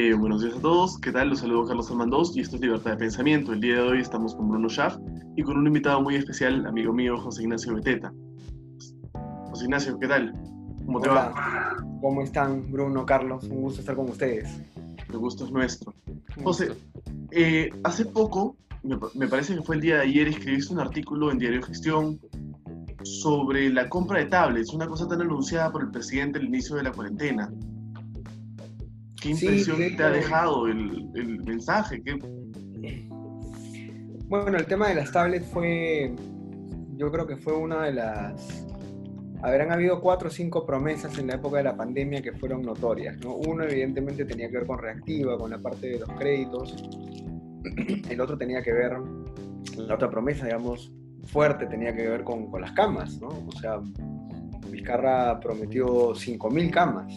Eh, buenos días a todos, ¿qué tal? Los saludo Carlos Almandos y esto es Libertad de Pensamiento. El día de hoy estamos con Bruno Schaff y con un invitado muy especial, amigo mío, José Ignacio Beteta. José Ignacio, ¿qué tal? ¿Cómo te va? ¿Cómo están, Bruno, Carlos? Un gusto estar con ustedes. El gusto es nuestro. José, eh, hace poco, me, me, parece que fue el día de ayer, escribiste un artículo en Diario Gestión sobre la compra de tablets, una cosa tan anunciada por el presidente al inicio de la cuarentena. ¿Qué impresión te ha dejado el, el mensaje? ¿Qué... Bueno, el tema de las tablets fue, yo creo que fue una de las... Habrán habido cuatro o cinco promesas en la época de la pandemia que fueron notorias. ¿no? Uno evidentemente tenía que ver con reactiva, con la parte de los créditos. El otro tenía que ver, la otra promesa, digamos, fuerte tenía que ver con, con las camas, ¿no? O sea, Vizcarra prometió 5.000 camas,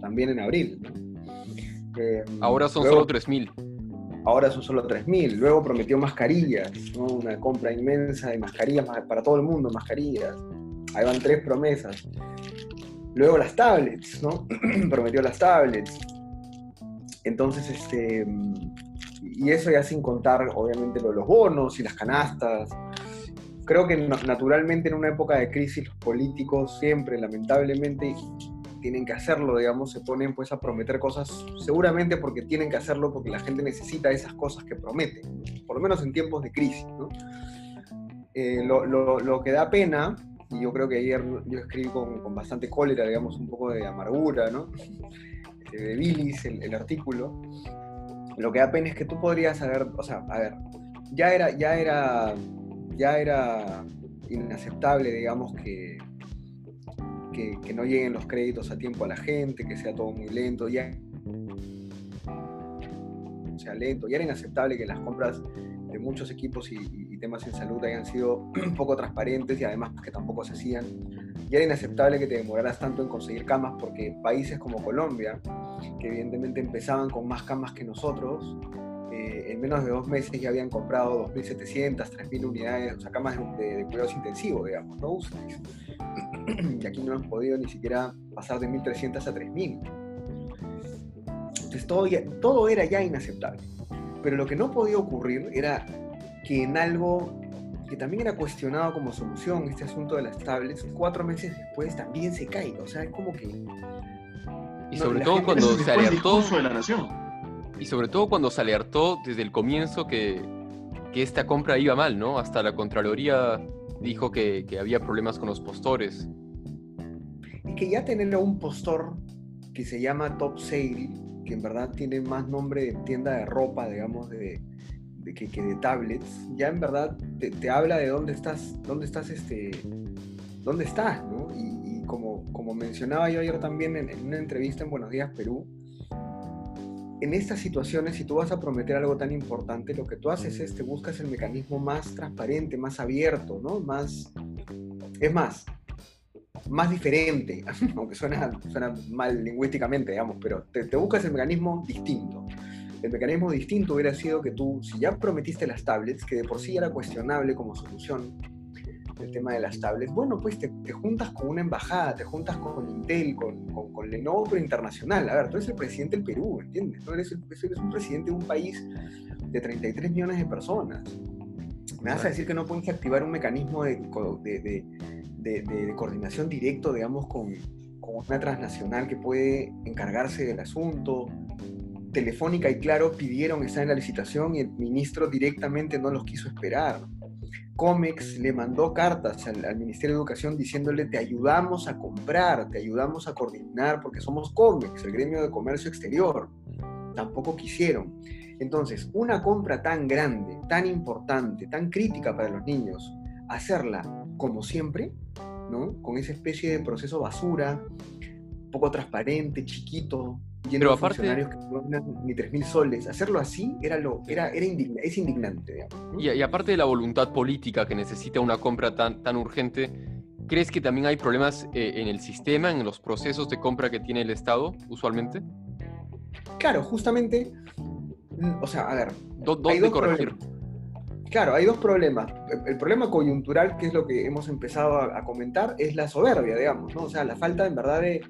también en abril, ¿no? Eh, ahora son luego, solo 3.000. Ahora son solo 3.000. Luego prometió mascarillas, ¿no? Una compra inmensa de mascarillas para todo el mundo, mascarillas. Ahí van tres promesas. Luego las tablets, ¿no? prometió las tablets. Entonces, este... Y eso ya sin contar, obviamente, los bonos y las canastas creo que naturalmente en una época de crisis los políticos siempre, lamentablemente, tienen que hacerlo, digamos, se ponen pues a prometer cosas, seguramente porque tienen que hacerlo porque la gente necesita esas cosas que prometen, por lo menos en tiempos de crisis, ¿no? eh, lo, lo, lo, que da pena, y yo creo que ayer yo escribí con, con bastante cólera, digamos, un poco de amargura, ¿no? De bilis, el, el artículo, lo que da pena es que tú podrías haber, o sea, a ver, ya era, ya era ya era inaceptable, digamos, que, que, que, no lleguen los créditos a tiempo a la gente, que sea todo muy lento, ya sea lento, ya era inaceptable que las compras de muchos equipos y, y, temas en salud hayan sido poco transparentes y además que tampoco se hacían. Ya era inaceptable que te demoraras tanto en conseguir camas porque países como Colombia, que evidentemente empezaban con más camas que nosotros, eh, en menos de dos meses ya habían comprado 2.700, 3.000 unidades, o sea, camas de, de cuidados intensivos, digamos, no. y aquí no hemos podido ni siquiera pasar de 1.300 a 3.000. Entonces todo, ya, todo era ya inaceptable. Pero lo que no podía ocurrir era que en algo que también era cuestionado como solución, este asunto de las tablets, cuatro meses después también se caiga. O sea, es como que... Y sobre no, todo cuando se alertó... de la nación y sobre todo cuando se alertó desde el comienzo que, que esta compra iba mal, ¿no? Hasta la Contraloría dijo que, que, había problemas con los postores. Y que ya tener un postor que se llama Top Sale, que en verdad tiene más nombre de tienda de ropa, digamos, de, de que, que, de tablets, ya en verdad te, te, habla de dónde estás, dónde estás, este, dónde estás, ¿no? Y, y como, como mencionaba yo ayer también en, en una entrevista en Buenos Días Perú, en estas situaciones, si tú vas a prometer algo tan importante, lo que tú haces es te buscas el mecanismo más transparente, más abierto, ¿no? Más, es más, más diferente, aunque suena, suena mal lingüísticamente, digamos, pero te, te, buscas el mecanismo distinto. El mecanismo distinto hubiera sido que tú, si ya prometiste las tablets, que de por sí era cuestionable como solución, el tema de las tablets, bueno, pues te, te, juntas con una embajada, te juntas con Intel, con, con, con, Lenovo, pero internacional. A ver, tú eres el presidente del Perú, ¿entiendes? Tú eres, el, eres un presidente de un país de 33 millones de personas. Me vas a decir que no puedes activar un mecanismo de, de, de, de coordinación directo, digamos, con, con una transnacional que puede encargarse del asunto, Telefónica y Claro pidieron estar en la licitación y el ministro directamente no los quiso esperar. Comex le mandó cartas al, Ministerio de Educación diciéndole te ayudamos a comprar, te ayudamos a coordinar porque somos Comex, el gremio de comercio exterior. Tampoco quisieron. Entonces, una compra tan grande, tan importante, tan crítica para los niños, hacerla como siempre, ¿no? Con esa especie de proceso basura, poco transparente, chiquito, Pero de funcionarios que no ganan ni 3.000 soles. Hacerlo así era lo, era, era indigna, es indignante. Y, y, aparte de la voluntad política que necesita una compra tan, tan urgente, ¿crees que también hay problemas eh, en el sistema, en los procesos de compra que tiene el Estado usualmente? Claro, justamente, o sea, a ver. ¿Dónde corregir? Problemas. Claro, hay dos problemas. El problema coyuntural, que es lo que hemos empezado a, a comentar, es la soberbia, digamos, ¿no? O sea, la falta en verdad de,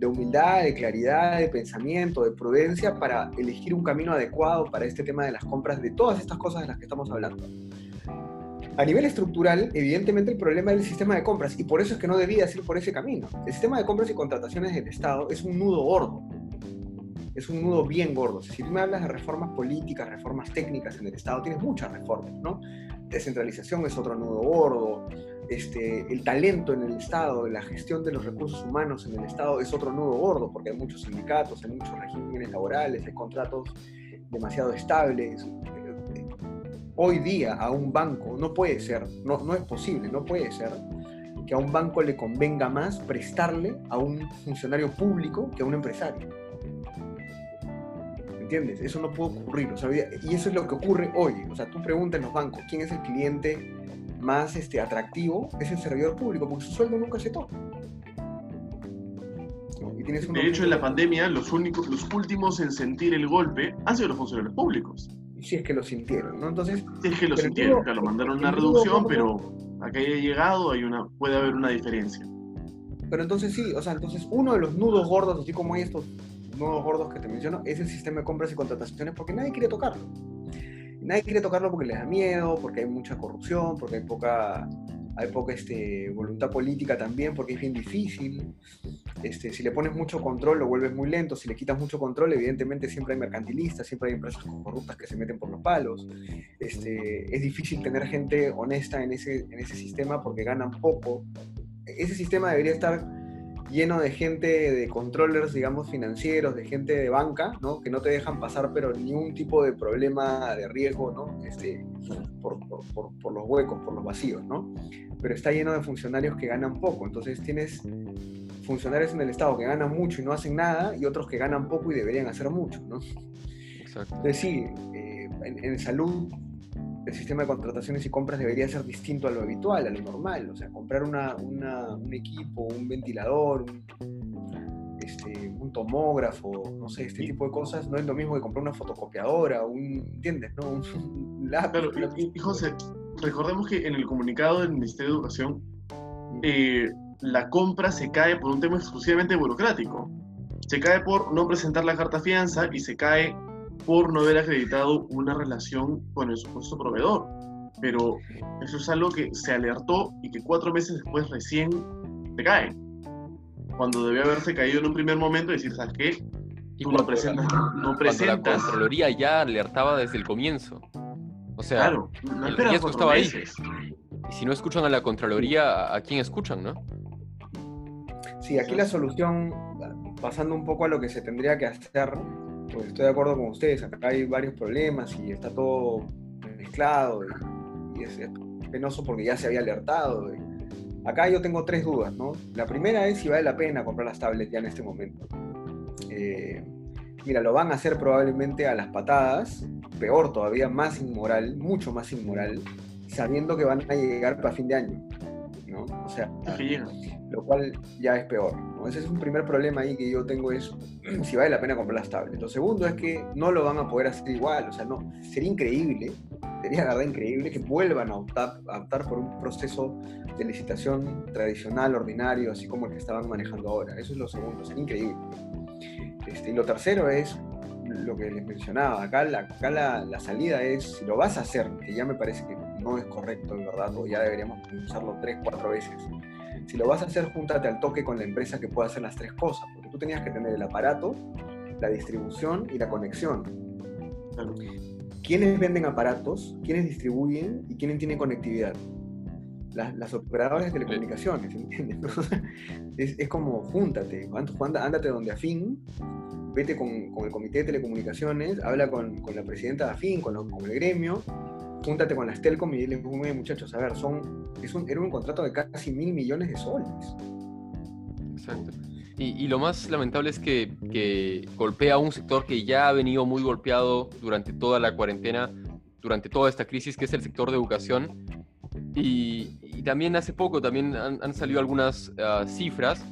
de humildad, de claridad, de pensamiento, de prudencia para elegir un camino adecuado para este tema de las compras, de todas estas cosas de las que estamos hablando. A nivel estructural, evidentemente el problema es el sistema de compras y por eso es que no debía ir por ese camino. El sistema de compras y contrataciones del Estado es un nudo gordo. Es un nudo bien gordo. Si tú me hablas de reformas políticas, reformas técnicas en el Estado, tienes muchas reformas, ¿no? Descentralización es otro nudo gordo, este, el talento en el Estado, la gestión de los recursos humanos en el Estado es otro nudo gordo, porque hay muchos sindicatos, hay muchos regímenes laborales, hay contratos demasiado estables. Hoy día a un banco no puede ser, no, no es posible, no puede ser que a un banco le convenga más prestarle a un funcionario público que a un empresario. ¿Entiendes? Eso no puede ocurrir. y eso es lo que ocurre hoy. O sea, tú preguntas en los bancos, ¿quién es el cliente más este, atractivo es el servidor público, porque su sueldo nunca se toca. de hecho, en la pandemia, los, únicos, los últimos en sentir el golpe han sido los funcionarios públicos. Si es que lo sintieron, ¿no? Entonces, si es que lo sintieron, claro, mandaron una reducción, pero a que haya llegado hay una, puede haber una diferencia. Pero entonces sí, o sea, entonces uno de los nudos gordos, así como hay estos nudos gordos que te menciono, es el sistema de compras y contrataciones porque nadie quiere tocarlo nadie quiere tocarlo porque les da miedo, porque hay mucha corrupción, porque hay poca, hay poca este, voluntad política también, porque es bien difícil. Este, si le pones mucho control, lo vuelves muy lento. Si le quitas mucho control, evidentemente siempre hay mercantilistas, siempre hay empresas corruptas que se meten por los palos. Este, es difícil tener gente honesta en ese, en ese sistema porque ganan poco. Ese sistema debería estar lleno de gente, de controllers, digamos, financieros, de gente de banca, ¿no? Que no te dejan pasar, pero ningún tipo de problema de riesgo, ¿no? Este, por, por, por, los huecos, por los vacíos, ¿no? Pero está lleno de funcionarios que ganan poco. Entonces tienes funcionarios en el Estado que ganan mucho y no hacen nada, y otros que ganan poco y deberían hacer mucho, ¿no? Exacto. Entonces sí, eh, en, en salud el sistema de contrataciones y compras debería ser distinto a lo habitual, a lo normal. O sea, comprar una, un equipo, un ventilador, un, este, tomógrafo, no sé, este tipo de cosas, no es lo mismo que comprar una fotocopiadora, un, ¿entiendes? No? Un, lápiz. y, José, recordemos que en el comunicado del Ministerio de Educación, eh, la compra se cae por un tema exclusivamente burocrático. Se cae por no presentar la carta fianza y se cae por no haber acreditado una relación con el supuesto proveedor. Pero eso es algo que se alertó y que cuatro meses después recién te cae. Cuando debió haberse caído en un primer momento y decir, ¿sabes qué? Tú no presentas, no presentas. Cuando la Contraloría ya alertaba desde el comienzo. O sea, claro, el riesgo estaba ahí. Y si no escuchan a la Contraloría, ¿a quién escuchan, no? Sí, aquí la solución, pasando un poco a lo que se tendría que hacer, pues estoy de acuerdo con ustedes, acá hay varios problemas y está todo mezclado y, es, penoso porque ya se había alertado. acá yo tengo tres dudas, ¿no? La primera es si vale la pena comprar las tablets ya en este momento. Eh, mira, lo van a hacer probablemente a las patadas, peor todavía, más inmoral, mucho más inmoral, sabiendo que van a llegar para fin de año. ¿No? O sea, lo cual ya es peor. Ese es un primer problema ahí que yo tengo, es si vale la pena comprar las tablets. Lo segundo es que no lo van a poder hacer igual, o sea, no, sería increíble, sería la verdad increíble que vuelvan a optar, a optar por un proceso de licitación tradicional, ordinario, así como el que estaban manejando ahora. Eso es lo segundo, sería increíble. Este, y lo tercero es lo que les mencionaba, acá, la, acá la, la, salida es, si lo vas a hacer, que ya me parece que no es correcto, en verdad, o ya deberíamos usarlo tres, cuatro veces, si lo vas a hacer, júntate al toque con la empresa que pueda hacer las tres cosas, porque tú tenías que tener el aparato, la distribución y la conexión. ¿Quiénes venden aparatos? ¿Quiénes distribuyen? ¿Y quiénes tienen conectividad? Las, las operadoras de telecomunicaciones, ¿entiendes? es, es, como, júntate, ándate donde afín, vete con, con, el comité de telecomunicaciones, habla con, con la presidenta de afín, con, con el gremio, júntate con las Telcom y dile, muchachos, a ver, son, es un, era un contrato de casi mil millones de soles. Exacto. Y, lo más lamentable es que, que, golpea a un sector que ya ha venido muy golpeado durante toda la cuarentena, durante toda esta crisis, que es el sector de educación. Y, también hace poco también han, salido algunas ah, cifras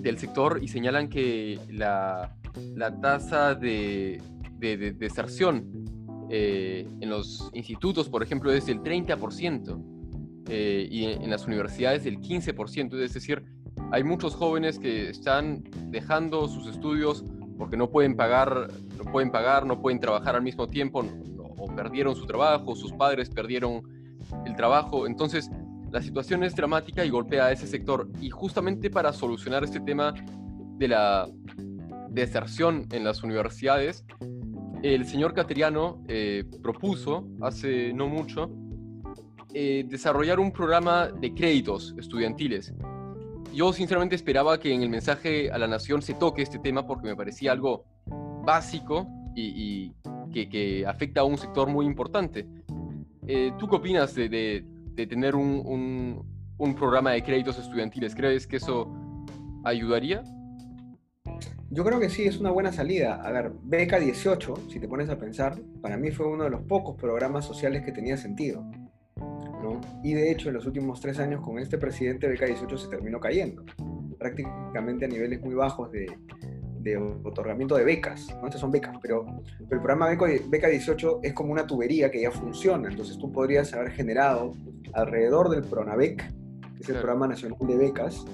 del sector y señalan que la, la tasa de, de, de deserción eh, en los institutos, por ejemplo, es del 30%, eh, y en, las universidades del 15%, es decir, hay muchos jóvenes que están dejando sus estudios porque no pueden pagar, no pueden pagar, no pueden trabajar al mismo tiempo, o perdieron su trabajo, sus padres perdieron el trabajo. Entonces, la situación es dramática y golpea a ese sector. Y justamente para solucionar este tema de la deserción en las universidades, el señor Cateriano eh, propuso hace no mucho eh, desarrollar un programa de créditos estudiantiles. Yo sinceramente esperaba que en el mensaje a la nación se toque este tema porque me parecía algo básico y, que, afecta a un sector muy importante. Eh, ¿Tú qué opinas de, tener un, un programa de créditos estudiantiles? ¿Crees que eso ayudaría? Yo creo que sí, es una buena salida. A ver, Beca 18, si te pones a pensar, para mí fue uno de los pocos programas sociales que tenía sentido. ¿no? Y de hecho, en los últimos tres años con este presidente, Beca 18 se terminó cayendo, prácticamente a niveles muy bajos de, de otorgamiento de becas. ¿no? Estas son becas, pero, pero el programa Beca, Beca 18 es como una tubería que ya funciona. Entonces tú podrías haber generado alrededor del PRONAVEC, que es el Programa Nacional de Becas,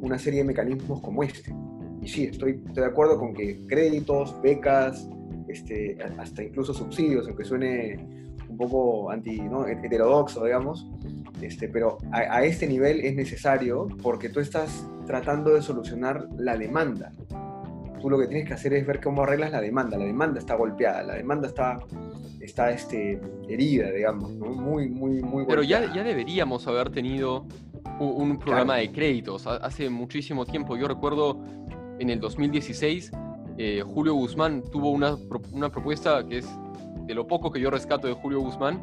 una serie de mecanismos como este y sí, estoy, estoy de acuerdo con que créditos, becas, este, hasta incluso subsidios, aunque suene un poco anti, ¿no? heterodoxo, digamos, este, pero a, a, este nivel es necesario porque tú estás tratando de solucionar la demanda. Tú lo que tienes que hacer es ver cómo arreglas la demanda. La demanda está golpeada, la demanda está, está este, herida, digamos, ¿no? muy, muy, muy golpeada. Pero ya, ya deberíamos haber tenido un, programa de créditos hace muchísimo tiempo. Yo recuerdo en el 2016, eh, Julio Guzmán tuvo una, una, propuesta que es de lo poco que yo rescato de Julio Guzmán,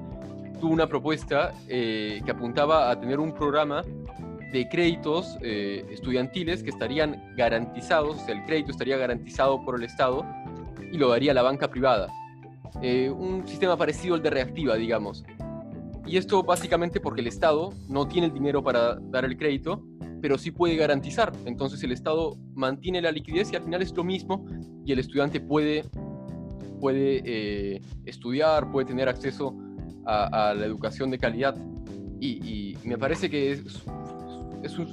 tuvo una propuesta eh, que apuntaba a tener un programa de créditos eh, estudiantiles que estarían garantizados, o sea, el crédito estaría garantizado por el Estado y lo daría la banca privada. un sistema parecido al de Reactiva, digamos. Y esto básicamente porque el Estado no tiene el dinero para dar el crédito pero sí puede garantizar. Entonces el Estado mantiene la liquidez y al final es lo mismo y el estudiante puede, puede eh, estudiar, puede tener acceso a, la educación de calidad. Y, me parece que es,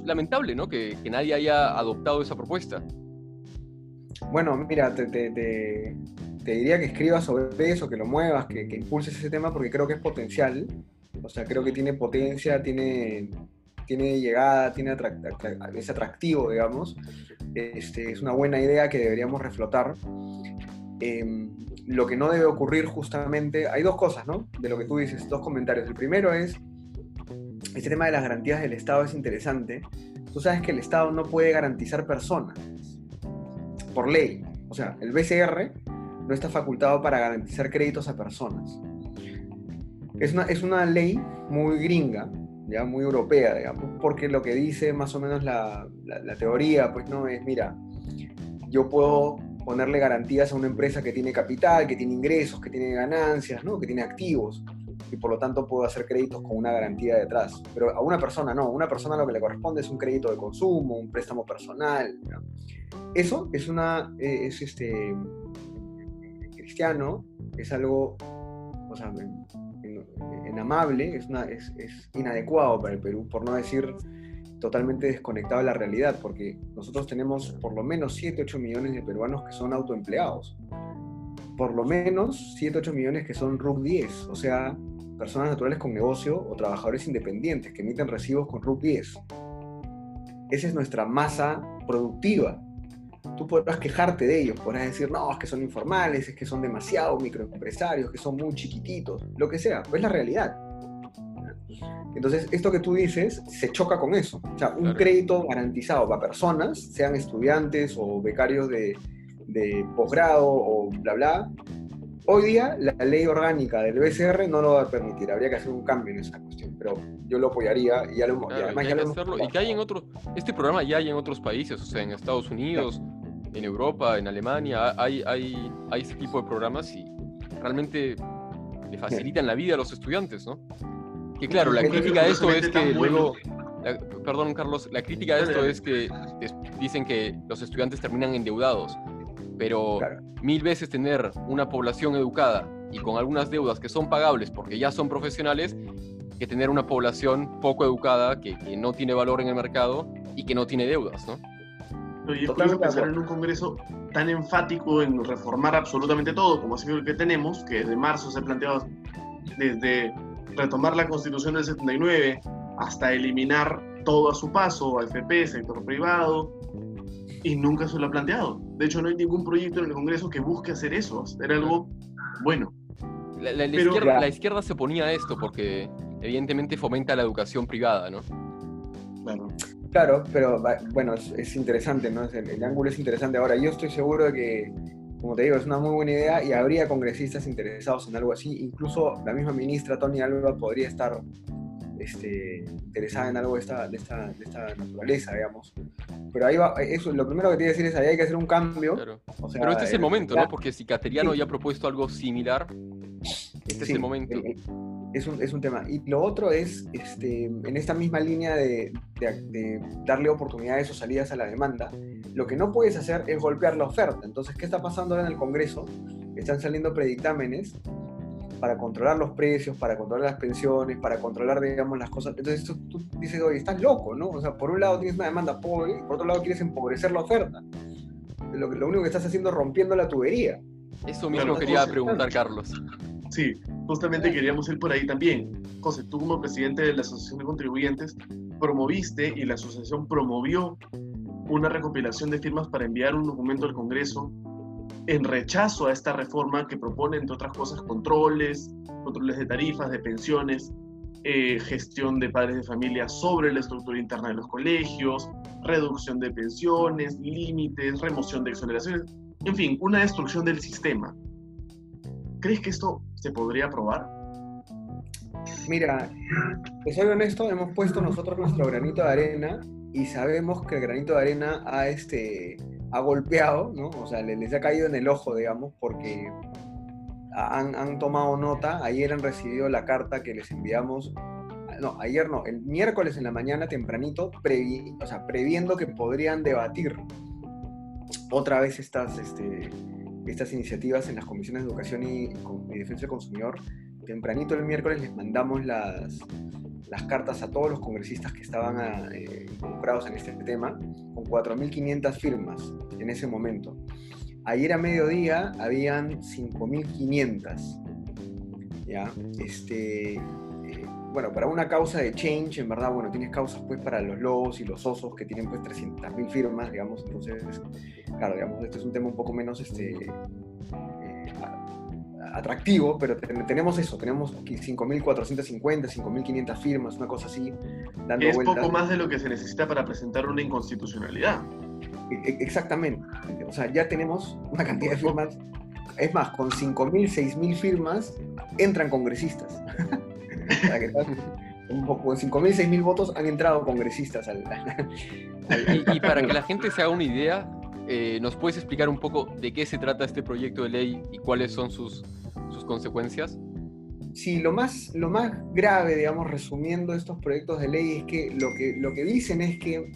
lamentable ¿no? que, que, nadie haya adoptado esa propuesta. Bueno, mira, te, te, te, diría que escribas sobre eso, que lo muevas, que, que impulses ese tema porque creo que es potencial. O sea, creo que tiene potencia, tiene, tiene llegada, tiene es atractivo, digamos. Este, es una buena idea que deberíamos reflotar. Em, lo que no debe ocurrir justamente, hay dos cosas, ¿no? De lo que tú dices, dos comentarios. El primero es, este tema de las garantías del Estado es interesante. Tú sabes que el Estado no puede garantizar personas, por ley. O sea, el BCR no está facultado para garantizar créditos a personas. Es una, es una ley muy gringa, ya muy europea, digamos, porque lo que dice más o menos la, la, teoría, pues no es, mira, yo puedo ponerle garantías a una empresa que tiene capital, que tiene ingresos, que tiene ganancias, ¿no? que tiene activos, y por lo tanto puedo hacer créditos con una garantía detrás. Pero a una persona no, a una persona lo que le corresponde es un crédito de consumo, un préstamo personal. Eso es una, eh, es este, cristiano, es algo, o sea, inamable, es, una, es, es, inadecuado para el Perú, por no decir totalmente desconectado de la realidad, porque nosotros tenemos por lo menos 7, 8 millones de peruanos que son autoempleados, por lo menos 7, 8 millones que son RUC 10, o sea, personas naturales con negocio o trabajadores independientes que emiten recibos con RUC 10. Esa es nuestra masa productiva tú podrás quejarte de ellos, podrás decir, no, es que son informales, es que son demasiado microempresarios, que son muy chiquititos, lo que sea, pues es la realidad. Entonces, esto que tú dices se choca con eso. O sea, un crédito garantizado para personas, sean estudiantes o becarios de, de posgrado o bla, bla. Hoy día, la ley orgánica del BCR no lo va a permitir. Habría que hacer un cambio en esa cuestión. Pero yo lo apoyaría y ya lo, y además ya lo Y que hay en otro, este programa ya hay en otros países, o sea, en Estados Unidos, en Europa, en Alemania, hay, hay, hay ese tipo de programas y realmente le facilitan la vida a los estudiantes, ¿no? Que claro, la crítica de esto es que luego, perdón Carlos, la crítica de esto es que dicen que los estudiantes terminan endeudados, pero mil veces tener una población educada y con algunas deudas que son pagables porque ya son profesionales, que tener una población poco educada, que, que no tiene valor en el mercado y que no tiene deudas, ¿no? Y es curioso pensar en un Congreso tan enfático en reformar absolutamente todo, como ha sido el que tenemos, que desde marzo se ha planteado desde retomar la Constitución del 79 hasta eliminar todo a su paso, AFP, sector privado, y nunca se lo ha planteado. De hecho, no hay ningún proyecto en el Congreso que busque hacer eso, hacer algo bueno. La, izquierda, la izquierda se oponía a esto porque evidentemente fomenta la educación privada, ¿no? Claro. Claro, pero bueno, es, interesante, ¿no? El, ángulo es interesante. Ahora, yo estoy seguro de que, como te digo, es una muy buena idea y habría congresistas interesados en algo así. Incluso la misma ministra Tony Alba podría estar este, interesada en algo de esta, de, esta, de esta naturaleza, digamos. Pero ahí va, eso, lo primero que voy a decir es ahí hay que hacer un cambio. Pero este es el momento, ¿no? Porque si Cateriano ya ha propuesto algo similar, este es el momento es un, es un tema. Y lo otro es, este, en esta misma línea de, de, darle oportunidades o salidas a la demanda, lo que no puedes hacer es golpear la oferta. Entonces, ¿qué está pasando ahora en el Congreso? Están saliendo predictámenes para controlar los precios, para controlar las pensiones, para controlar, digamos, las cosas. Entonces tú, tú, dices, oye, estás loco, ¿no? O sea, por un lado tienes una demanda pobre y por otro lado quieres empobrecer la oferta. Lo, lo único que estás haciendo es rompiendo la tubería. Eso mismo quería preguntar, Carlos. Sí, justamente queríamos ir por ahí también. José, tú como presidente de la Asociación de Contribuyentes promoviste y la asociación promovió una recopilación de firmas para enviar un documento al Congreso en rechazo a esta reforma que propone, entre otras cosas, controles, controles de tarifas, de pensiones, eh, gestión de padres de familia sobre la estructura interna de los colegios, reducción de pensiones, límites, remoción de exoneraciones, en fin, una destrucción del sistema. ¿Crees que esto se podría aprobar? Mira, te soy honesto, hemos puesto nosotros nuestro granito de arena y sabemos que el granito de arena ha, este, ha golpeado, ¿no? O sea, les, ha caído en el ojo, digamos, porque han, tomado nota, ayer han recibido la carta que les enviamos, no, ayer no, el miércoles en la mañana tempranito, previ, o sea, previendo que podrían debatir otra vez estas, este, estas iniciativas en las comisiones de educación y, defensa del consumidor. Tempranito el miércoles les mandamos las, las cartas a todos los congresistas que estaban eh, involucrados en este tema, con 4.500 firmas en ese momento. Ayer a mediodía habían 5.500. ¿Ya? Este, bueno, para una causa de change, en verdad, bueno, tienes causas pues para los lobos y los osos que tienen pues 300.000 firmas, digamos, entonces, claro, digamos, este es un tema un poco menos este, eh, atractivo, pero tenemos eso, tenemos 5.450, 5.500 firmas, una cosa así, dando Es poco más de lo que se necesita para presentar una inconstitucionalidad. E, e, exactamente, o sea, ya tenemos una cantidad de firmas, es más, con 5.000, 6.000 firmas entran congresistas. que poco, 5.000, 6.000 votos han entrado congresistas al... y, para que la gente se haga una idea, eh, ¿nos puedes explicar un poco de qué se trata este proyecto de ley y cuáles son sus, sus consecuencias? Sí, lo más, lo más grave, digamos, resumiendo estos proyectos de ley, es que lo que, lo que dicen es que,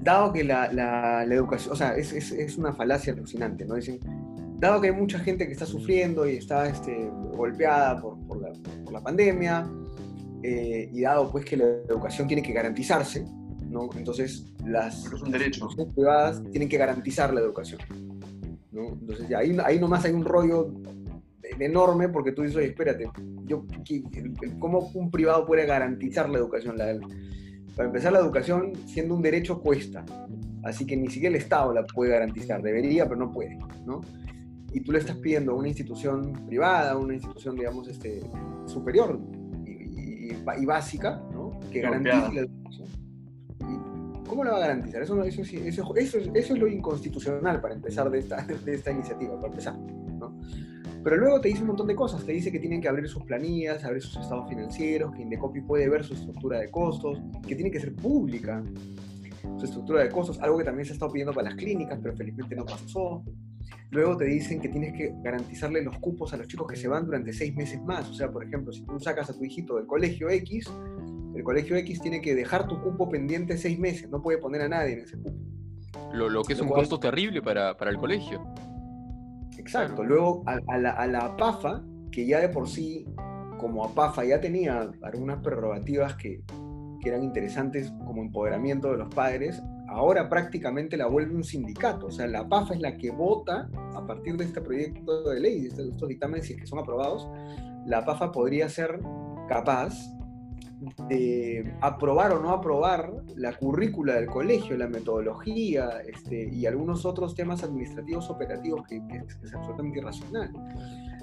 dado que la, la, educación, o sea, es, es, es, una falacia alucinante, ¿no? Dicen, dado que hay mucha gente que está sufriendo y está este, golpeada por, por, la, pandemia, eh, y dado pues que la educación tiene que garantizarse, ¿no? entonces las derechos privadas tienen que garantizar la educación. ¿no? Entonces ya ahí, ahí nomás hay un rollo enorme porque tú dices, oye, espérate, yo, ¿cómo un privado puede garantizar la educación? La, para empezar, la educación, siendo un derecho, cuesta. Así que ni siquiera el Estado la puede garantizar. Debería, pero no puede. ¿no? y tú le estás pidiendo a una institución privada, una institución, digamos, este, superior y, básica, ¿no? que garantice la educación. ¿Cómo la va a garantizar? Eso, eso, eso, eso, es lo inconstitucional para empezar de esta, de esta iniciativa, para empezar. ¿no? Pero luego te dice un montón de cosas. Te dice que tienen que abrir sus planillas, abrir sus estados financieros, que Indecopi puede ver su estructura de costos, que tiene que ser pública su estructura de costos, algo que también se ha estado pidiendo para las clínicas, pero felizmente no pasó. Luego te dicen que tienes que garantizarle los cupos a los chicos que se van durante seis meses más. O sea, por ejemplo, si tú sacas a tu hijito del colegio X, el colegio X tiene que dejar tu cupo pendiente seis meses, no puede poner a nadie en ese cupo. Lo, que es un costo terrible para, para, el colegio. Exacto. Luego a, la, a la APAFA, que ya de por sí, como APAFA ya tenía algunas prerrogativas que, que eran interesantes como empoderamiento de los padres, ahora prácticamente la vuelve un sindicato. O sea, la PAFA es la que vota a partir de este proyecto de ley, de estos, estos dictámenes, si es que son aprobados, la PAFA podría ser capaz de aprobar o no aprobar la currícula del colegio, la metodología este, y algunos otros temas administrativos operativos que, que es absolutamente irracional.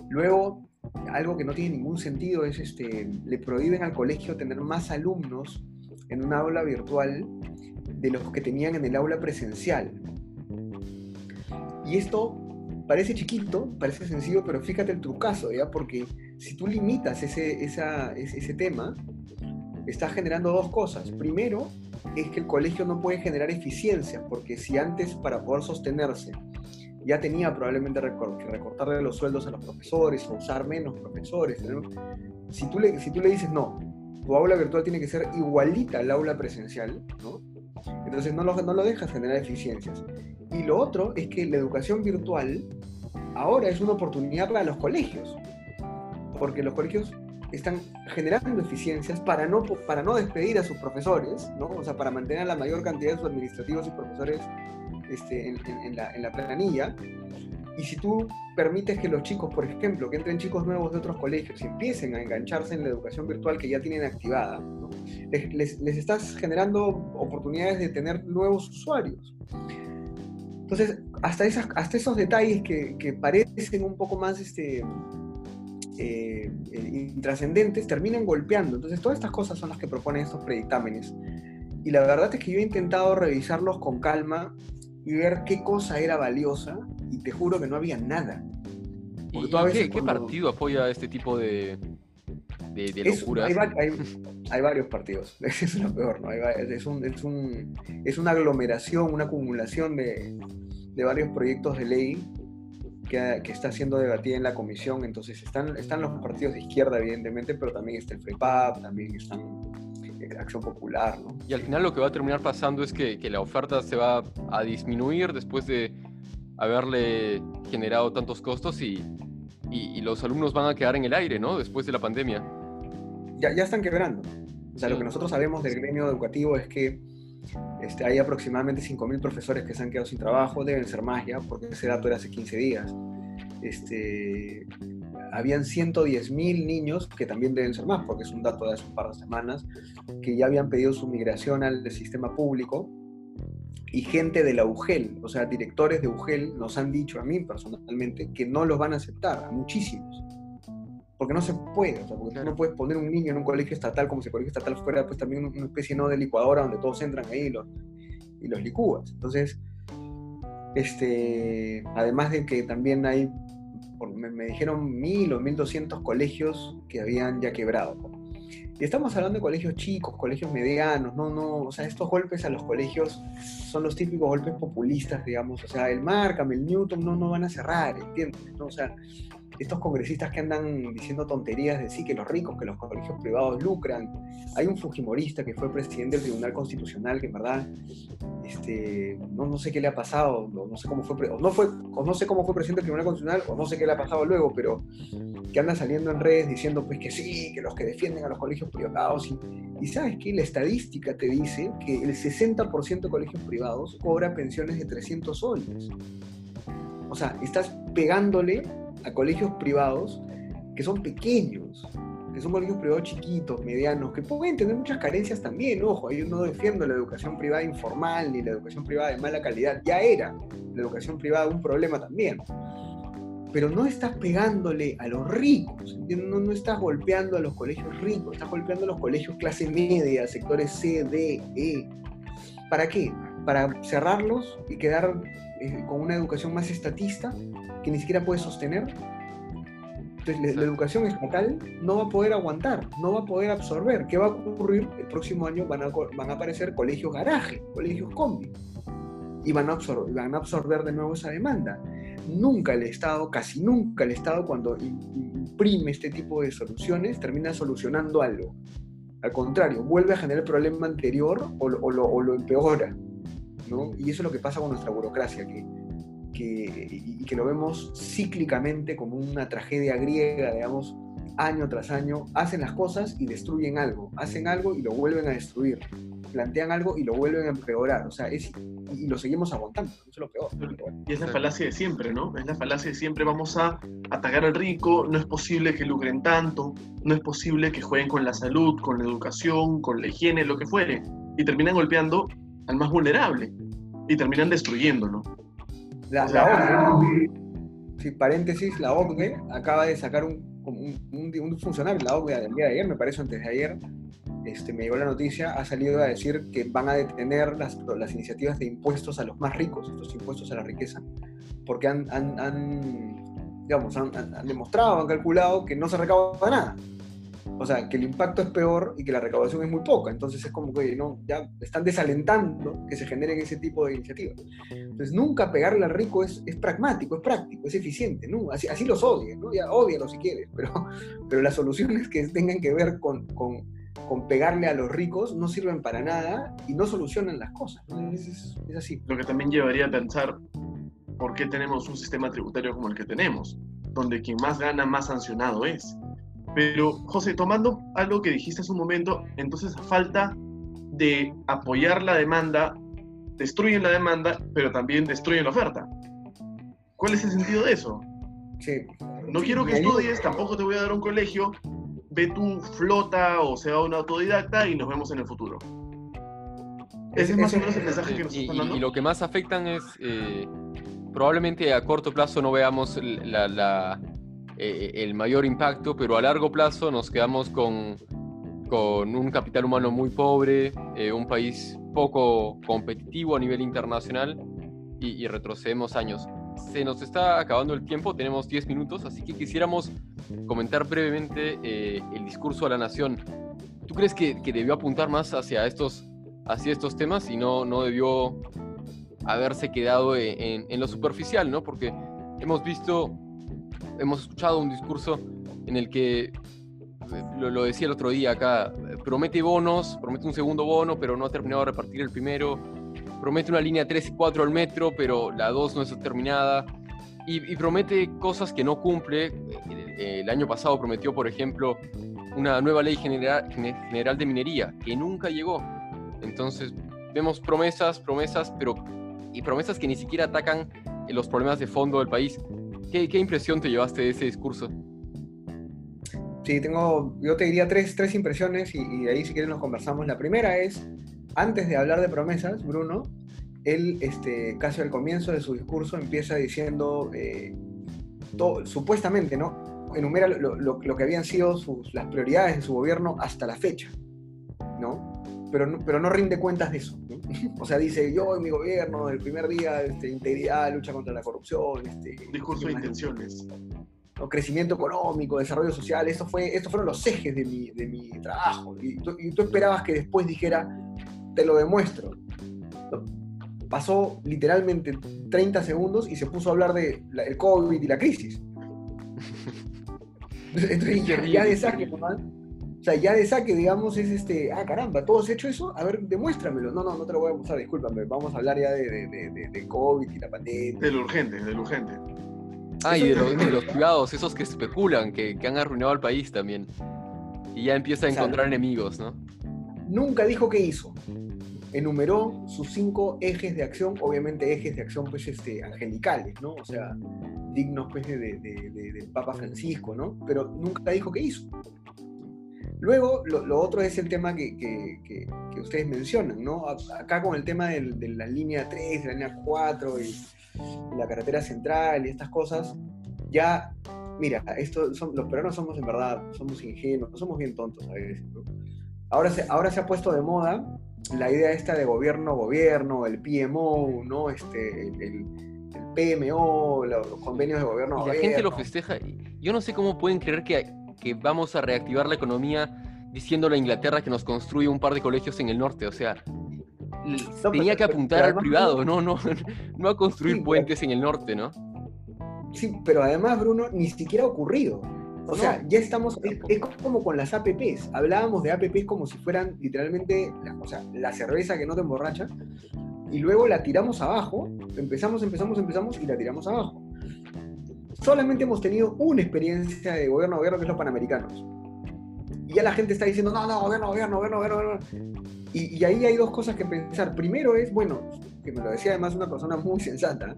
Luego, algo que no tiene ningún sentido es, este, le prohíben al colegio tener más alumnos en una aula virtual de los que tenían en el aula presencial. Y esto parece chiquito, parece sencillo, pero fíjate el trucazo, ¿ya? Porque si tú limitas ese, esa, ese tema, estás generando dos cosas. Primero, es que el colegio no puede generar eficiencia, porque si antes para poder sostenerse ya tenía probablemente que recortarle los sueldos a los profesores o usar menos profesores, si, tú le, si tú le dices no, tu aula virtual tiene que ser igualita al aula presencial, entonces no lo, no lo dejas generar eficiencias. Y lo otro es que la educación virtual ahora es una oportunidad para los colegios, porque los colegios están generando eficiencias para no, para no despedir a sus profesores, ¿no? o sea, para mantener la mayor cantidad de sus administrativos y profesores este, en, la, en, la, planilla. Y si tú permites que los chicos, por ejemplo, que entren chicos nuevos de otros colegios y empiecen a engancharse en la educación virtual que ya tienen activada, les, les, estás generando oportunidades de tener nuevos usuarios. Entonces, hasta, esas, hasta esos detalles que, que parecen un poco más este, eh, eh, intrascendentes terminan golpeando. Entonces, todas estas cosas son las que proponen estos predictámenes. Y la verdad es que yo he intentado revisarlos con calma y ver qué cosa era valiosa y te juro que no había nada. ¿Y, qué, partido apoya este tipo de, de, locuras? hay, varios partidos, es lo peor, ¿no? es, un, es, un, es, una aglomeración, una acumulación de, de varios proyectos de ley que, que, está siendo debatida en la comisión. Entonces están, están los partidos de izquierda, evidentemente, pero también está el FREPAP, también están Acción Popular, ¿no? Y al final lo que va a terminar pasando es que, que la oferta se va a disminuir después de haberle generado tantos costos y, y, los alumnos van a quedar en el aire, ¿no? Después de la pandemia. Ya, ya están quebrando. O sea, lo que nosotros sabemos del gremio educativo es que este, hay aproximadamente 5.000 profesores que se han quedado sin trabajo, deben ser más ya, porque ese dato era hace 15 días. Este, habían 110.000 niños, que también deben ser más, porque es un dato de hace un par de semanas, que ya habían pedido su migración al sistema público, y gente de la UGEL, o sea, directores de UGEL, nos han dicho a mí personalmente que no los van a aceptar, a muchísimos. Porque no se puede, o sea, porque no puedes poner un niño en un colegio estatal como si el colegio estatal fuera pues también una especie ¿no? de licuadora donde todos entran ahí y los, y los licúas. Entonces, este, además de que también hay me, dijeron mil o mil doscientos colegios que habían ya quebrado. Y estamos hablando de colegios chicos, colegios medianos, no, no, o sea, estos golpes a los colegios son los típicos golpes populistas, digamos, o sea, el Markham, el Newton no, no van a cerrar, ¿entiendes? O sea, estos congresistas que andan diciendo tonterías de sí, que los ricos, que los colegios privados lucran. Hay un fujimorista que fue presidente del Tribunal Constitucional que en verdad, este, no, no sé qué le ha pasado, no, sé cómo fue, o no fue, o no sé cómo fue presidente del Tribunal Constitucional, o no sé qué le ha pasado luego, pero que anda saliendo en redes diciendo pues que sí, que los que defienden a los colegios privados, y, y sabes que la estadística te dice que el 60% de colegios privados cobra pensiones de 300 soles. O sea, estás pegándole a colegios privados que son pequeños, que son colegios privados chiquitos, medianos, que pueden tener muchas carencias también, ojo, yo no defiendo la educación privada informal ni la educación privada de mala calidad, ya era la educación privada un problema también. Pero no estás pegándole a los ricos, no, no estás golpeando a los colegios ricos, estás golpeando a los colegios clase media, sectores C, D, E. ¿Para qué? Para cerrarlos y quedar eh, con una educación más estatista que ni siquiera puede sostener. Entonces, la, educación estatal no va a poder aguantar, no va a poder absorber. ¿Qué va a ocurrir? El próximo año van a, van a aparecer colegios garaje, colegios combi, y van a, absorber, van a absorber de nuevo esa demanda. Nunca el Estado, casi nunca el Estado, cuando imprime este tipo de soluciones, termina solucionando algo. Al contrario, vuelve a generar el problema anterior o lo, o lo, o lo empeora. Y eso es lo que pasa con nuestra burocracia, que y que lo vemos cíclicamente como una tragedia griega, digamos, año tras año, hacen las cosas y destruyen algo, hacen algo y lo vuelven a destruir, plantean algo y lo vuelven a empeorar, o sea, es, y lo seguimos aguantando, eso es lo peor. Y es la falacia de siempre, ¿no? Es la falacia de siempre, vamos a atacar al rico, no es posible que lucren tanto, no es posible que jueguen con la salud, con la educación, con la higiene, lo que fuere, y terminan golpeando al más vulnerable y terminan destruyéndolo. La, la OCDE, sí, paréntesis, la OCDE acaba de sacar un, un, un, funcionario, la OCDE del día de ayer, me parece antes de ayer, este, me llegó la noticia, ha salido a decir que van a detener las, las iniciativas de impuestos a los más ricos, estos impuestos a la riqueza, porque han, han, han digamos, han, han, demostrado, han calculado que no se recauda nada. O sea, que el impacto es peor y que la recaudación es muy poca. Entonces es como que no, ya están desalentando que se generen ese tipo de iniciativas. Entonces nunca pegarle al rico es, es pragmático, es práctico, es eficiente. ¿no? Así, así los odies, ¿no? Ya odialo si quieres, pero, pero las soluciones que tengan que ver con, con, con pegarle a los ricos no sirven para nada y no solucionan las cosas. ¿no? Es, es, es así. Lo que también llevaría a pensar por qué tenemos un sistema tributario como el que tenemos, donde quien más gana, más sancionado es. Pero, José, tomando algo que dijiste hace un momento, entonces a falta de apoyar la demanda, destruyen la demanda, pero también destruyen la oferta. ¿Cuál es el sentido de eso? Sí. No quiero que estudies, tampoco te voy a dar un colegio, ve tu flota o sea un autodidacta y nos vemos en el futuro. Ese es más o menos el mensaje que nos y, están dando. y lo que más afectan es, eh, probablemente a corto plazo no veamos la, la, eh, el mayor impacto, pero a largo plazo nos quedamos con, con un capital humano muy pobre, eh, un país poco competitivo a nivel internacional y, y, retrocedemos años. Se nos está acabando el tiempo, tenemos 10 minutos, así que quisiéramos comentar brevemente eh, el discurso a la nación. ¿Tú crees que, que, debió apuntar más hacia estos, hacia estos temas y no, no debió haberse quedado en, en, en lo superficial, ¿no? Porque hemos visto hemos escuchado un discurso en el que, lo, lo, decía el otro día acá, promete bonos, promete un segundo bono, pero no ha terminado de repartir el primero, promete una línea 3 y 4 al metro, pero la 2 no está terminada, y, y promete cosas que no cumple. El, el, año pasado prometió, por ejemplo, una nueva ley general, general de minería, que nunca llegó. Entonces, vemos promesas, promesas, pero y promesas que ni siquiera atacan los problemas de fondo del país. ¿Qué, ¿Qué, impresión te llevaste de ese discurso? Sí, tengo, yo te diría tres, tres impresiones y, de ahí si quieres nos conversamos. La primera es, antes de hablar de promesas, Bruno, él, este, casi al comienzo de su discurso, empieza diciendo, eh, supuestamente, ¿no? Enumera lo, lo, lo, que habían sido sus, las prioridades de su gobierno hasta la fecha, ¿no? Pero, no, pero no rinde cuentas de eso. ¿no? O sea, dice, yo en mi gobierno, el primer día, este, integridad, lucha contra la corrupción. Este, Discurso de intenciones. ¿no? Crecimiento económico, desarrollo social, esto fue, estos fueron los ejes de mi, de mi trabajo. Y tú, y tú, esperabas que después dijera, te lo demuestro. ¿no? Pasó literalmente 30 segundos y se puso a hablar de la, el COVID y la crisis. Entonces, ya, de saque, nomás, o sea, ya de saque, digamos, es este, ah, caramba, ¿todo has hecho eso? A ver, demuéstramelo. No, no, no te lo voy a mostrar, discúlpame. Vamos a hablar ya de, de, de, de COVID y la pandemia. De lo urgente, de lo urgente. Ah, y de, lo, de los privados, esos que especulan, que, que, han arruinado al país también. Y ya empieza a encontrar o sea, enemigos, ¿no? Nunca dijo qué hizo. Enumeró sus cinco ejes de acción, obviamente ejes de acción, pues, este, angelicales, ¿no? O sea, dignos, pues, de, del Papa Francisco, ¿no? Pero nunca dijo qué hizo. Luego, lo, lo, otro es el tema que, que, que, que, ustedes mencionan, ¿no? Acá con el tema del, de la línea 3, de la línea 4 y, y, la carretera central y estas cosas, ya, mira, esto son, los peruanos somos en verdad, somos ingenuos, somos bien tontos a veces, ¿no? Ahora se, ahora se ha puesto de moda la idea esta de gobierno-gobierno, el PMO, ¿no? Este, el, el, el PMO, los convenios de gobierno. Y la gobierno. gente lo festeja. Yo no sé cómo pueden creer que que vamos a reactivar la economía diciéndole a Inglaterra que nos construye un par de colegios en el norte. O sea, no, tenía que apuntar al privado, no, no, no a construir sí, puentes pero, en el norte, ¿no? Sí, pero además, Bruno, ni siquiera ha ocurrido. O no, sea, ya estamos, es, es, como con las APPs. Hablábamos de APPs como si fueran literalmente, la, o sea, la cerveza que no te emborracha, y luego la tiramos abajo, empezamos, empezamos, empezamos y la tiramos abajo. Solamente hemos tenido una experiencia de gobierno a gobierno que es los panamericanos. Y ya la gente está diciendo, no, no, gobierno, gobierno, gobierno, gobierno. Y, y ahí hay dos cosas que pensar. Primero es, bueno, que me lo decía además una persona muy sensata,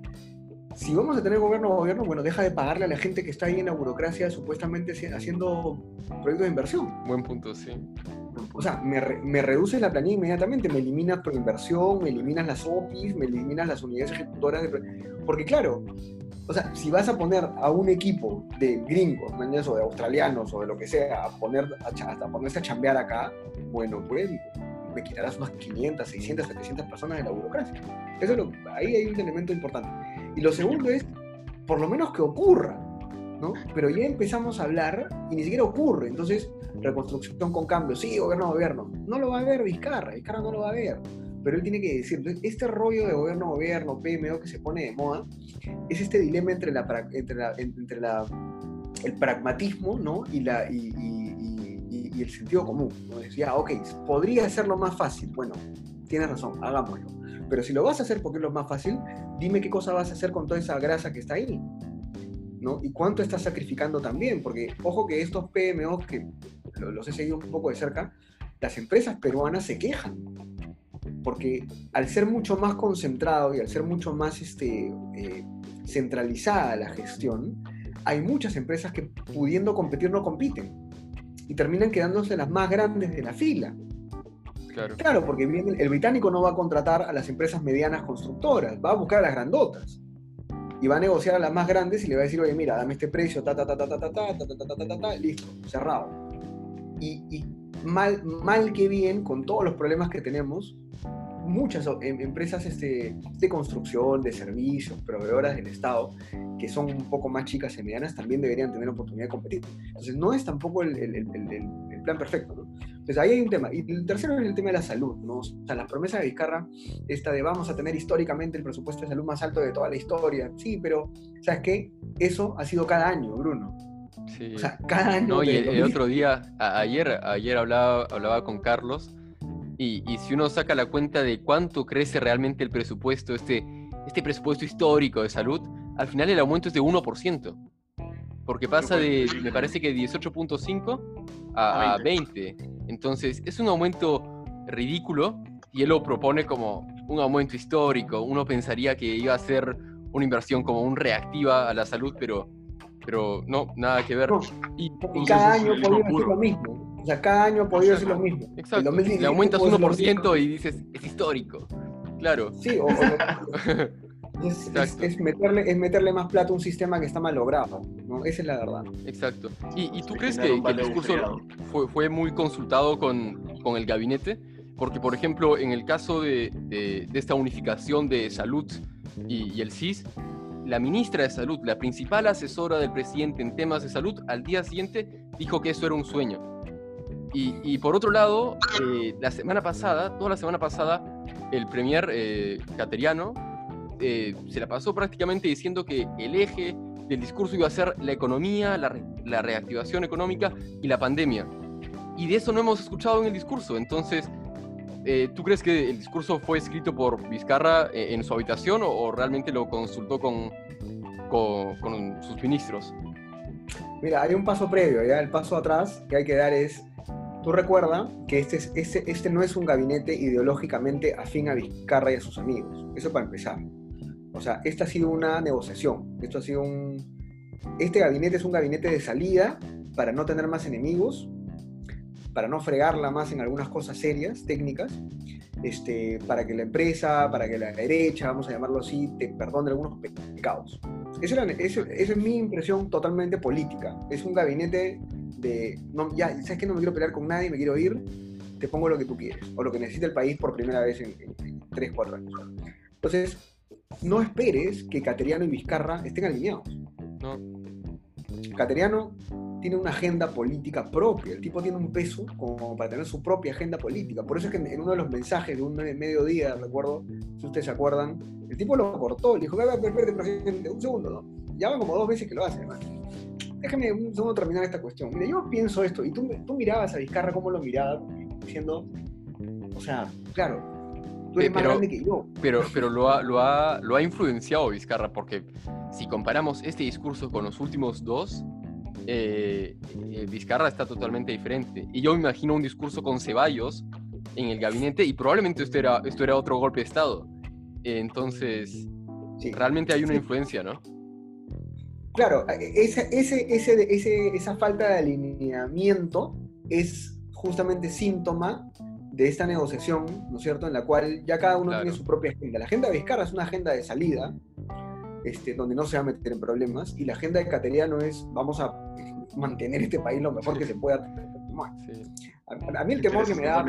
si vamos a tener gobierno a gobierno, bueno, deja de pagarle a la gente que está ahí en la burocracia supuestamente haciendo proyectos de inversión. Buen punto, sí. O sea, me, me reduces la planilla inmediatamente, me eliminas por inversión, me eliminas las OPIs, me eliminas las unidades ejecutoras. De... Porque claro, o sea, si vas a poner a un equipo de gringos, o de australianos o de lo que sea, a poner, hasta ponerse a chambear acá, bueno, pues me quitarás unas 500, 600, 700 personas de la burocracia. Eso lo, ahí hay un elemento importante. Y lo segundo es, por lo menos que ocurra, ¿no? Pero ya empezamos a hablar y ni siquiera ocurre. Entonces, reconstrucción con cambio, sí, gobierno, gobierno. No lo va a ver Vizcarra, Vizcarra no lo va a ver. Pero él tiene que decir, este rollo de gobierno, gobierno, PMO que se pone de moda, es este dilema entre, la, entre, la, entre la, el pragmatismo ¿no? y, la, y, y, el sentido común. ¿no? Decía, ok, podría lo más fácil. Bueno, tienes razón, hagámoslo. Pero si lo vas a hacer porque es lo más fácil, dime qué cosa vas a hacer con toda esa grasa que está ahí. ¿no? Y cuánto estás sacrificando también, porque ojo que estos PMOs, que los he seguido un poco de cerca, las empresas peruanas se quejan, porque al ser mucho más concentrado y al ser mucho más este, eh, centralizada la gestión, hay muchas empresas que pudiendo competir no compiten y terminan quedándose las más grandes de la fila. Claro, porque el británico no va a contratar a las empresas medianas constructoras, va a buscar a las grandotas. Y va a negociar a las más grandes y le va a decir, oye, mira, dame este precio, ta, ta, ta, ta, ta, ta, ta, ta, ta, ta, ta, ta, listo, cerrado. Y, y mal, mal que bien, con todos los problemas que tenemos, muchas empresas este, de construcción, de servicios, proveedoras del Estado, que son un poco más chicas y medianas, también deberían tener oportunidad de competir. Entonces, no es tampoco el, el, el, plan perfecto, ¿no? Entonces, ahí hay un tema. Y el tercero es el tema de la salud, ¿no? O sea, la promesa de Vizcarra, esta de vamos a tener históricamente el presupuesto de salud más alto de toda la historia. Sí, pero, ¿sabes qué? Eso ha sido cada año, Bruno. Sí. O sea, cada año. No, y el, otro día, ayer, ayer hablaba, hablaba con Carlos y, si uno saca la cuenta de cuánto crece realmente el presupuesto, este, este presupuesto histórico de salud, al final el aumento es de 1%. Porque pasa de, me parece que 18.5 a, 20. Entonces, es un aumento ridículo y él lo propone como un aumento histórico. Uno pensaría que iba a ser una inversión como un reactiva a la salud, pero, pero no, nada que ver. y, cada año podría ser lo mismo. O sea, cada año ha podido ser lo mismo. Exacto. Le aumentas 1% y dices, es histórico. Claro. Sí, o, es, meterle, es meterle más plata a un sistema que está mal logrado. ¿no? Esa es la verdad. Exacto. ¿Y, tú crees que, el discurso fue, fue, muy consultado con, con, el gabinete? Porque, por ejemplo, en el caso de, de, esta unificación de salud y, y el CIS, la ministra de Salud, la principal asesora del presidente en temas de salud, al día siguiente dijo que eso era un sueño y, por otro lado, eh, la semana pasada, toda la semana pasada, el premier eh, cateriano eh, se la pasó prácticamente diciendo que el eje del discurso iba a ser la economía, la, reactivación económica y la pandemia. Y de eso no hemos escuchado en el discurso. Entonces, ¿tú crees que el discurso fue escrito por Vizcarra en su habitación o, realmente lo consultó con, con, con, sus ministros? Mira, hay un paso previo, ¿ya? El paso atrás que hay que dar es Tú recuerda que este, este, este no es un gabinete ideológicamente afín a Vizcarra y a sus amigos. Eso para empezar. O sea, esta ha sido una negociación. Esto ha sido un... Este gabinete es un gabinete de salida para no tener más enemigos, para no fregarla más en algunas cosas serias, técnicas, este, para que la empresa, para que la derecha, vamos a llamarlo así, te perdone algunos pecados. Esa, esa es mi impresión totalmente política. Es un gabinete no, ya, sabes que no me quiero pelear con nadie, me quiero ir, te pongo lo que tú quieres, o lo que necesita el país por primera vez en, 3, 4 años. Entonces, no esperes que Cateriano y Vizcarra estén alineados. No. Cateriano tiene una agenda política propia, el tipo tiene un peso como para tener su propia agenda política. Por eso es que en uno de los mensajes de un mediodía, recuerdo, si ustedes se acuerdan, el tipo lo cortó, le dijo, ver, presidente, un segundo, ¿no? Ya van como dos veces que lo hace, hermano déjame un segundo terminar esta cuestión. Mira, yo pienso esto, y tú, tú mirabas a Vizcarra como lo miraba, diciendo, o sea, claro, tú eres más grande que yo. Pero, pero lo, ha, lo, ha, lo ha influenciado Vizcarra, porque si comparamos este discurso con los últimos dos, eh, eh, Vizcarra está totalmente diferente. Y yo me imagino un discurso con Ceballos en el gabinete y probablemente esto era, esto era otro golpe de Estado. Entonces, realmente hay una influencia, ¿no? Claro, esa, ese, ese, esa falta de alineamiento es justamente síntoma de esta negociación, ¿no es cierto?, en la cual ya cada uno tiene su propia agenda. La agenda de Vizcarra es una agenda de salida, este, donde no se va a meter en problemas, y la agenda de Cateriano es vamos a mantener este país lo mejor que se pueda. A, mí el temor que me da...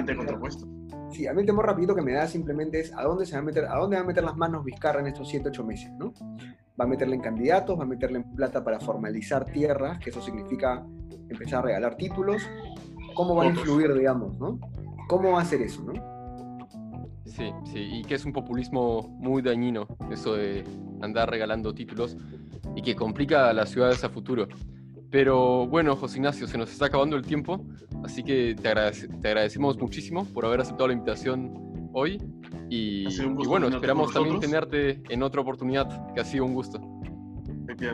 Sí, a mí el temor rapidito que me da simplemente es a dónde se va a meter, a dónde va a meter las manos Vizcarra en estos 7, 8 meses, ¿no? Va a meterle en candidatos, va a meterle en plata para formalizar tierras, que eso significa empezar a regalar títulos. ¿Cómo va a influir, digamos, ¿no? ¿Cómo va a hacer eso, no? Sí, sí, y que es un populismo muy dañino, eso de andar regalando títulos y que complica a las ciudades a futuro. Pero bueno, José Ignacio, se nos está acabando el tiempo, así que te, agradecemos muchísimo por haber aceptado la invitación hoy. Y, bueno, esperamos también tenerte en otra oportunidad, que ha sido un gusto.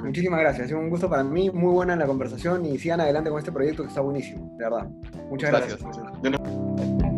Muchísimas gracias, ha sido un gusto para mí, muy buena la conversación y sigan adelante con este proyecto que está buenísimo, de verdad. Muchas gracias.